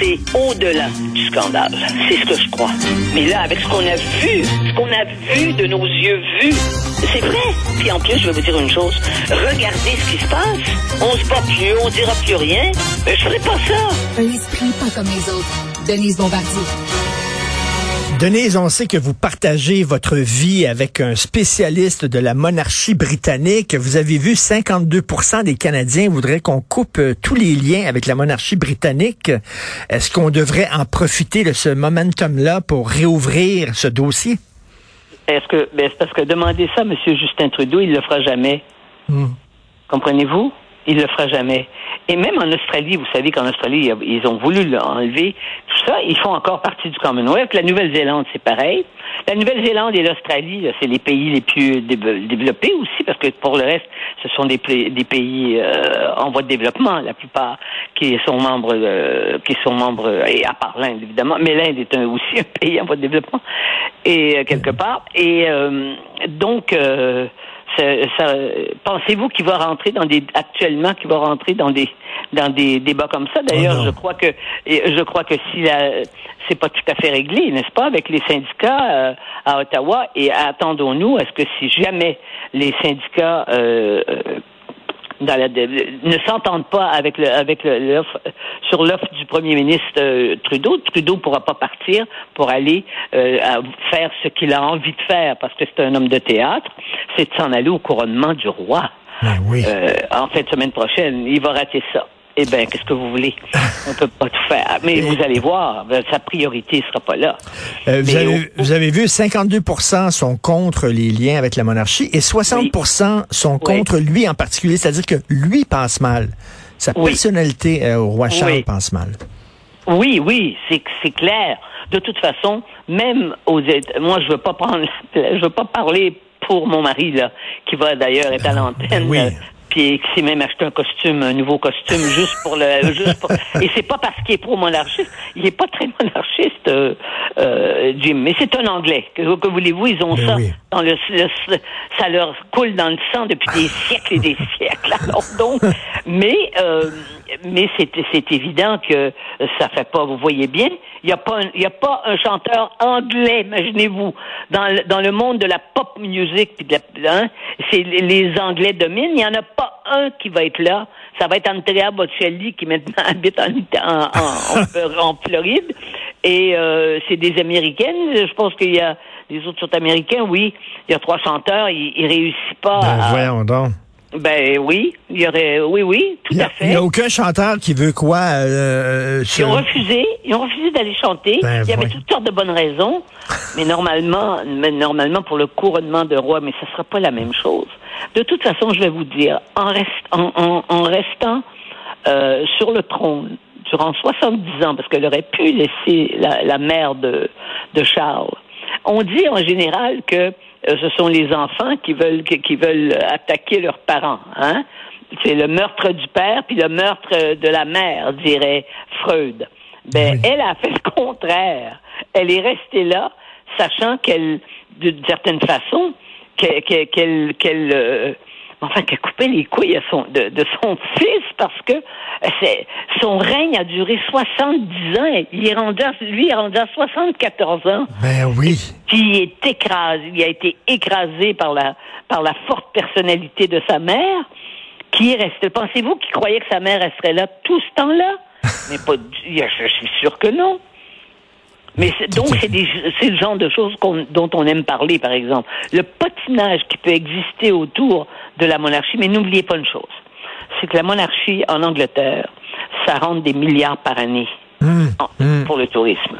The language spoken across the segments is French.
c'est au-delà du scandale. C'est ce que je crois. Mais là, avec ce qu'on a vu, ce qu'on a vu de nos yeux vus, c'est vrai. Puis en plus, je vais vous dire une chose. Regardez ce qui se passe. On se bat plus, on dira plus rien. Mais je ferai pas ça. Un esprit pas comme les autres. Denise Bombardier. Denise, on sait que vous partagez votre vie avec un spécialiste de la monarchie britannique. Vous avez vu 52% des Canadiens voudraient qu'on coupe euh, tous les liens avec la monarchie britannique. Est-ce qu'on devrait en profiter de ce momentum-là pour réouvrir ce dossier? Est-ce que, ben, c'est parce que demander ça à M. Justin Trudeau, il le fera jamais. Hmm. Comprenez-vous? Il le fera jamais. Et même en Australie, vous savez qu'en Australie, ils ont voulu l'enlever. Tout ça, ils font encore partie du Commonwealth. La Nouvelle-Zélande, c'est pareil. La Nouvelle-Zélande et l'Australie, c'est les pays les plus déve- développés aussi, parce que pour le reste, ce sont des, pays euh, en voie de développement, la plupart qui sont membres, euh, qui sont membres, et à part l'Inde évidemment, mais l'Inde est aussi un pays en voie de développement, et euh, quelque part. Et euh, donc, euh, pensez-vous qu'il va rentrer dans des actuellement qu'il va rentrer dans des dans des débats comme ça? D'ailleurs, Oh je crois que je crois que si la c'est pas tout à fait réglé, n'est-ce pas, avec les syndicats euh, à Ottawa? Et attendons-nous à ce que si jamais les syndicats euh, euh, dans la- de- ne s'entendent pas avec le avec le- sur l'offre du premier ministre euh, Trudeau. Trudeau pourra pas partir pour aller euh, à faire ce qu'il a envie de faire parce que c'est un homme de théâtre, c'est de s'en aller au couronnement du roi. Ben oui. Euh, en fin de semaine prochaine, il va rater ça. Eh bien, qu'est-ce que vous voulez? On peut pas tout faire. Mais vous allez voir, ben, sa priorité sera pas là. Euh, vous, avez, au- vous avez vu, 52% sont contre les liens avec la monarchie et 60% sont Oui. contre lui en particulier, c'est-à-dire que lui pense mal. Sa Oui. personnalité euh, au roi Charles pense mal. Oui, oui, c'est clair. De toute façon, même aux moi je veux pas prendre je veux pas parler pour mon mari là, qui va d'ailleurs être à l'antenne. oui. Puis qui s'est même acheté un costume, un nouveau costume, juste pour le, juste pour. Et c'est pas parce qu'il est pro-monarchiste, il est pas très monarchiste, euh, euh, Jim. Mais c'est un Anglais. Que, que voulez-vous, ils ont Ben ça oui. dans le, le- ça leur coule dans le sang depuis des siècles et des siècles. Alors donc, mais euh, mais c'est c'est évident que ça fait pas. Vous voyez bien, il y a pas il y a pas un chanteur anglais, imaginez-vous, dans le, dans le monde de la pop music puis de la, hein, c'est les, Anglais dominent. Il y en a pas un qui va être là. Ça va être Andrea Bocelli qui maintenant habite en, en, en, en- en Floride. Et euh, c'est des Américaines. Je pense qu'il y a les autres sont américains. Oui, il y a trois chanteurs. Ils, ils réussissent pas. Ben, à- voyons donc. ben oui, il y aurait, oui, oui, tout Il n'y à fait. il y a aucun chanteur qui veut quoi euh, Ils sur- ont refusé, ils ont refusé d'aller chanter. Ben, il y avait toutes sortes de bonnes raisons, mais normalement, mais normalement pour le couronnement de roi, mais ce sera pas la même chose. De toute façon, je vais vous dire, en, rest- en, en- en restant euh, sur le trône durant 70 ans, parce qu'elle aurait pu laisser la, la mère de, de Charles, on dit en général que euh, ce sont les enfants qui veulent qui, qui veulent attaquer leurs parents. Hein? C'est le meurtre du père puis le meurtre de la mère, dirait Freud. Ben, Oui. elle a fait le contraire. Elle est restée là, sachant qu'elle, d'une certaine façon, qu'elle, qu'elle, qu'elle, qu'elle, euh, enfin, qu'elle coupait les couilles à son, de, de son fils parce que c'est, son règne a duré 70 ans. Il est rendu, à- lui, il est rendu à 74 ans. Ben oui. Il est écrasé, il a été écrasé par la, par la forte personnalité de sa mère, qui est restée. Pensez-vous qu'il croyait que sa mère resterait là tout ce temps-là? Mais pas, du- je suis sûr que non. Mais c'est- donc, c'est des- c'est le genre de choses qu'on- dont on aime parler, par exemple. Le patinage qui peut exister autour de la monarchie, mais n'oubliez pas une chose, c'est que la monarchie en Angleterre, ça rentre des milliards par année en- hum. pour le tourisme.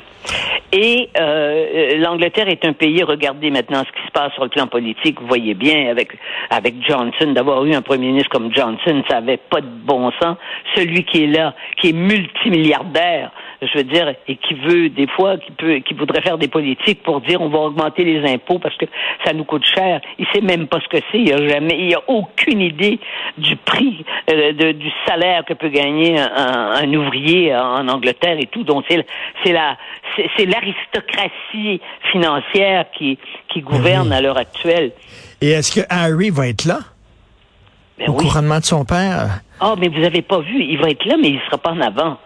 Et euh, l'Angleterre est un pays, regardez maintenant ce qui se passe sur le plan politique, vous voyez bien avec avec Johnson, d'avoir eu un premier ministre comme Johnson, ça avait pas de bon sens. Celui qui est là, qui est multimilliardaire, je veux dire, et qui veut des fois, qui peut, qui voudrait faire des politiques pour dire on va augmenter les impôts parce que ça nous coûte cher. Il sait même pas ce que c'est. Il a jamais, il a aucune idée du prix, euh, de- du salaire que peut gagner un- un ouvrier en Angleterre et tout. Donc c'est, c'est la, c'est, l'aristocratie financière qui, qui gouverne oui. à l'heure actuelle. Et est-ce que Harry va être là? Ben au oui. couronnement de son père? Ah, mais vous avez pas vu, il va être là, mais il sera pas en avant.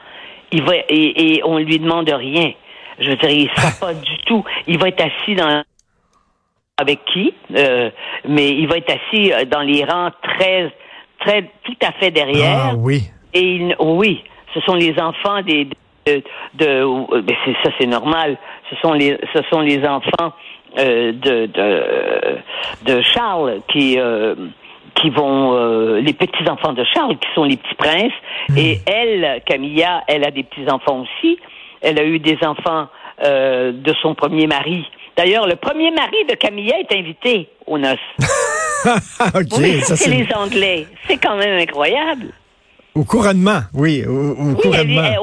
il va et, et on lui demande rien. Je veux dire, il sera pas du tout. Il va être assis dans avec qui, euh, mais il va être assis euh, dans les rangs très, très, tout à fait derrière. Ah oui. Et il, oui, ce sont les enfants des de, de ben ça c'est normal. Ce sont les ce sont les enfants euh, de, de de Charles qui euh, qui vont euh, les petits enfants de Charles qui sont les petits princes Hmm. et elle Camilla elle a des petits enfants aussi. Elle a eu des enfants de son premier mari. D'ailleurs, le premier mari de Camilla est invité aux noces. OK, oui, ça c'est c'est les Anglais. C'est quand même incroyable. au couronnement. Oui, au, au Oui couronnement. elle-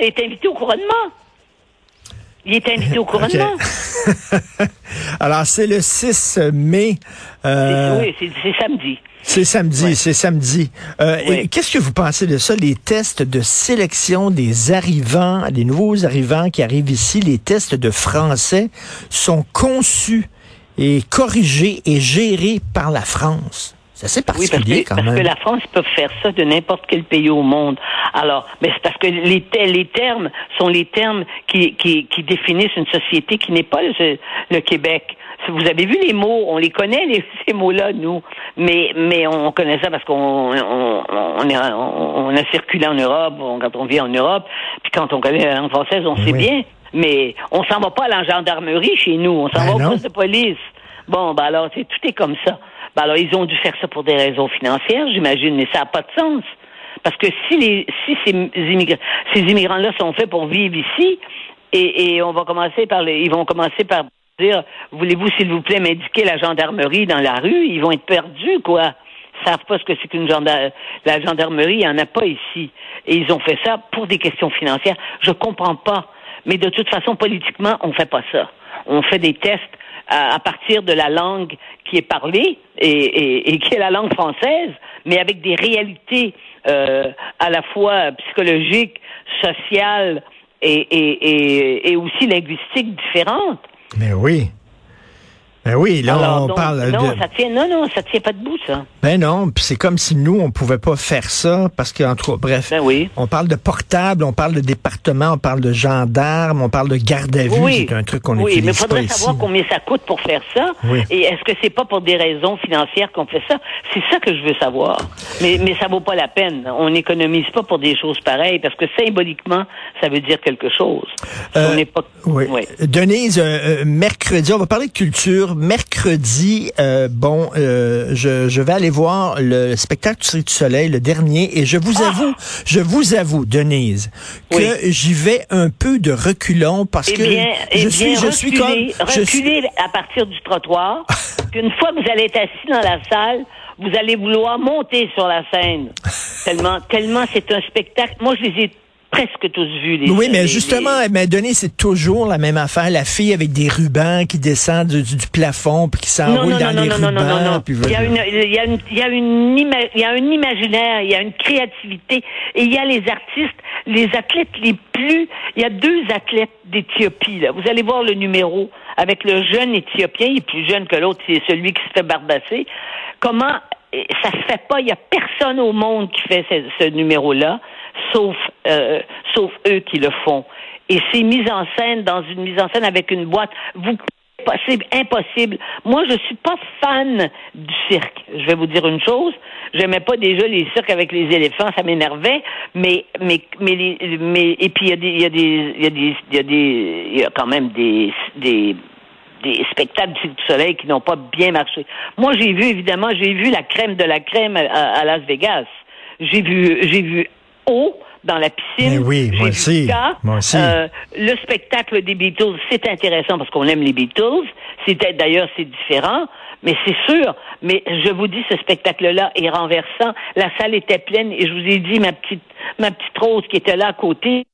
elle est invitée au couronnement. Il est invité au couronnement. Alors, c'est le 6 mai. euh, Oui, c'est samedi. C'est samedi, Ouais. c'est samedi. Euh, Oui. Qu'est-ce que vous pensez de ça, les tests de sélection des arrivants, des nouveaux arrivants qui arrivent ici, les tests de français sont conçus et corrigés et gérés par la France. C'est assez Oui, parce, particulier que, quand parce même. que la France peut faire ça de n'importe quel pays au monde. Alors, mais c'est parce que les, les termes sont les termes qui, qui, qui définissent une société qui n'est pas le, le Québec. Vous avez vu les mots, on les connaît les, ces mots-là, nous, mais mais on connaît ça parce qu'on on, on, a circulé en Europe, on- quand on vit en Europe, puis quand on connaît la langue française, on sait bien. Mais on s'en va pas à la gendarmerie chez nous, on s'en Ben va au non. poste de police. Bon, ben alors, c'est- tout est comme ça. Ben alors, ils ont dû faire ça pour des raisons financières, j'imagine, mais ça n'a pas de sens. Parce que si les si ces immigrants ces immigrants-là sont faits pour vivre ici, et, et on va commencer par les, ils vont commencer par dire voulez-vous s'il vous plaît m'indiquer la gendarmerie dans la rue, ils vont être perdus, quoi. Ils savent pas ce que c'est qu'une gendarmerie. La gendarmerie, il n'y en a pas ici. Et ils ont fait ça pour des questions financières. Je comprends pas. Mais de toute façon, politiquement, on fait pas ça. On fait des tests à, partir de la langue qui est parlée et, et- et qui est la langue française, mais avec des réalités euh, à la fois psychologiques, sociales et, et aussi linguistiques différentes. Mais oui. Ben oui, là, Alors, on donc, parle non, de... ça tient, non, non, ça tient pas debout, ça. Ben non, puis c'est comme si nous, on pouvait pas faire ça, parce que, entre autres, bref, Ben oui. on parle de portable, on parle de département, on parle de gendarme, on parle de garde à vue, Oui, c'est un truc qu'on oui, utilise mais pas faudrait ici. savoir combien ça coûte pour faire ça. Oui. Et est-ce que c'est pas pour des raisons financières qu'on fait ça? C'est ça que je veux savoir. Mais mais ça vaut pas la peine. On n'économise pas pour des choses pareilles parce que symboliquement, ça veut dire quelque chose. Euh, on n'est pas. Oui. Oui. Denise, euh, euh, mercredi, on va parler de culture. Mercredi, euh, bon, euh, je, je vais aller voir le spectacle du Soleil, le dernier, et je vous Ah! avoue, je vous avoue, Denise, que j'y vais un peu de reculons parce Eh que bien, eh je bien, suis, je suis comme, reculez, je suis- à partir du trottoir. puis une fois que vous allez être assis dans la salle, vous allez vouloir monter sur la scène. tellement, tellement c'est un spectacle. Moi, je les ai presque tous vus. Les, Oui, mais les- justement, les- c'est toujours la même affaire. La fille avec des rubans qui descend du, du- du plafond puis qui s'enroule dans les rubans. Il y a une, il y a un imaginaire, il y a une créativité, et il y a les artistes, les athlètes les plus. Il y a deux athlètes d'Éthiopie là. Vous allez voir le numéro avec le jeune Éthiopien, il est plus jeune que l'autre, c'est celui qui se fait barbasser. Comment eh, ça se fait pas Il y a personne au monde qui fait ce, ce numéro-là, sauf euh, sauf eux qui le font. Et c'est mis en scène dans une mise en scène avec une boîte. Vous possible, impossible. Moi, je suis pas fan du cirque. Je vais vous dire une chose. J'aimais pas déjà les cirques avec les éléphants, ça m'énervait. Mais, mais, mais, mais, et puis il y a des, il y a des, il y a des, il y a y a quand même des, des, des spectacles du Cirque du Soleil qui n'ont pas bien marché. Moi, j'ai vu évidemment, j'ai vu la crème de la crème à, à Las Vegas. J'ai vu, j'ai vu haut dans la piscine. Mais oui, moi aussi. Moi aussi. Euh, le spectacle des Beatles, c'est intéressant parce qu'on aime les Beatles. C'était d'ailleurs c'est différent, mais c'est sûr. Mais je vous dis, ce spectacle-là est renversant. La salle était pleine et je vous ai dit ma petite ma petite Rose qui était là à côté.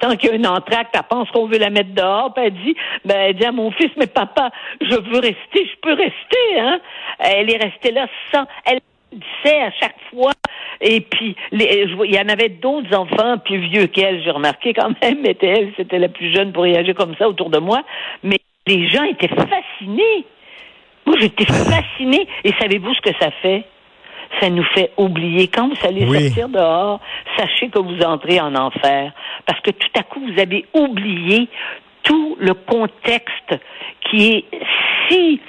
Tant qu'il y a une entracte, elle pense qu'on veut la mettre dehors, puis elle dit, ben, elle dit à mon fils, mais papa, je veux rester, je peux rester, hein. Elle est restée là sans, elle disait à chaque fois, et puis, les, je vois- il y en avait d'autres enfants plus vieux qu'elle, j'ai remarqué quand même, mais elle, c'était la plus jeune pour réagir comme ça autour de moi, mais les gens étaient fascinés. Moi, j'étais fascinée, et savez-vous ce que ça fait? ça nous fait oublier. Quand vous allez Oui. sortir dehors, sachez que vous entrez en enfer. Parce que tout à coup, vous avez oublié tout le contexte qui est si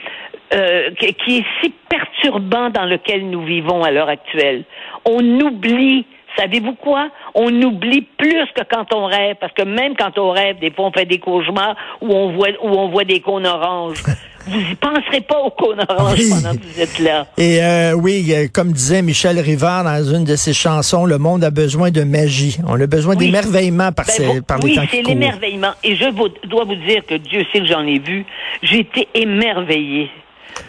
euh, qui est si perturbant dans lequel nous vivons à l'heure actuelle. On oublie, savez-vous quoi? On oublie plus que quand on rêve, parce que même quand on rêve, des fois on fait des cauchemars où on voit où on voit des cônes oranges. vous y penserez pas aux cônes oranges Oui. pendant que vous êtes là. Et euh, oui, euh, comme disait Michel Rivard dans une de ses chansons, le monde a besoin de magie. On a besoin Oui. d'émerveillement par, Ben, ces- par les oui, temps qui c'est l'émerveillement. Et je vous- dois vous dire que Dieu sait que j'en ai vu. J'ai été émerveillée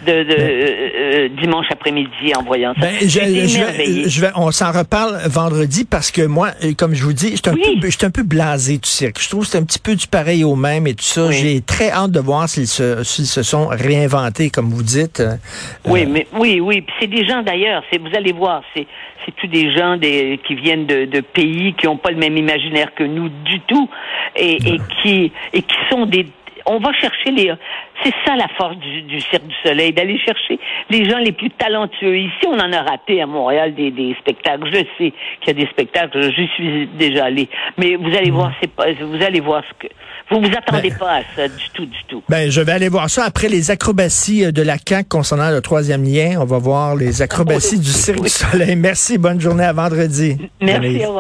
de, de, euh, euh, dimanche après-midi en voyant ça. Ben, je, J'ai été je vais- émerveillée. je vais- on s'en reparle vendredi parce que moi, euh, comme je vous dis, je suis un, Oui. peu, un blasé du cirque. Je trouve que c'est un petit peu du pareil au même et tout ça. Oui. J'ai très hâte de voir s'ils se, sont réinventés, comme vous dites. Euh, Oui, mais oui, oui. C'est des gens d'ailleurs. Vous allez voir, c'est c'est tous des gens des, qui viennent de, de pays qui n'ont pas le même imaginaire que nous du tout et, et qui et qui sont des. On va chercher les. C'est ça la force du, du Cirque du Soleil, d'aller chercher les gens les plus talentueux. Ici, on en a raté à Montréal des, des spectacles. Je sais qu'il y a des spectacles. J'y suis déjà allé, mais vous allez voir, c'est pas. Vous allez voir ce que. Vous vous attendez Ben- pas à ça du tout, du tout. Ben, je vais aller voir ça après les acrobaties euh, de la CAQ concernant le troisième lien. On va voir les acrobaties Oui. du Cirque Oui. du Soleil. Merci, bonne journée à vendredi. Merci, au revoir.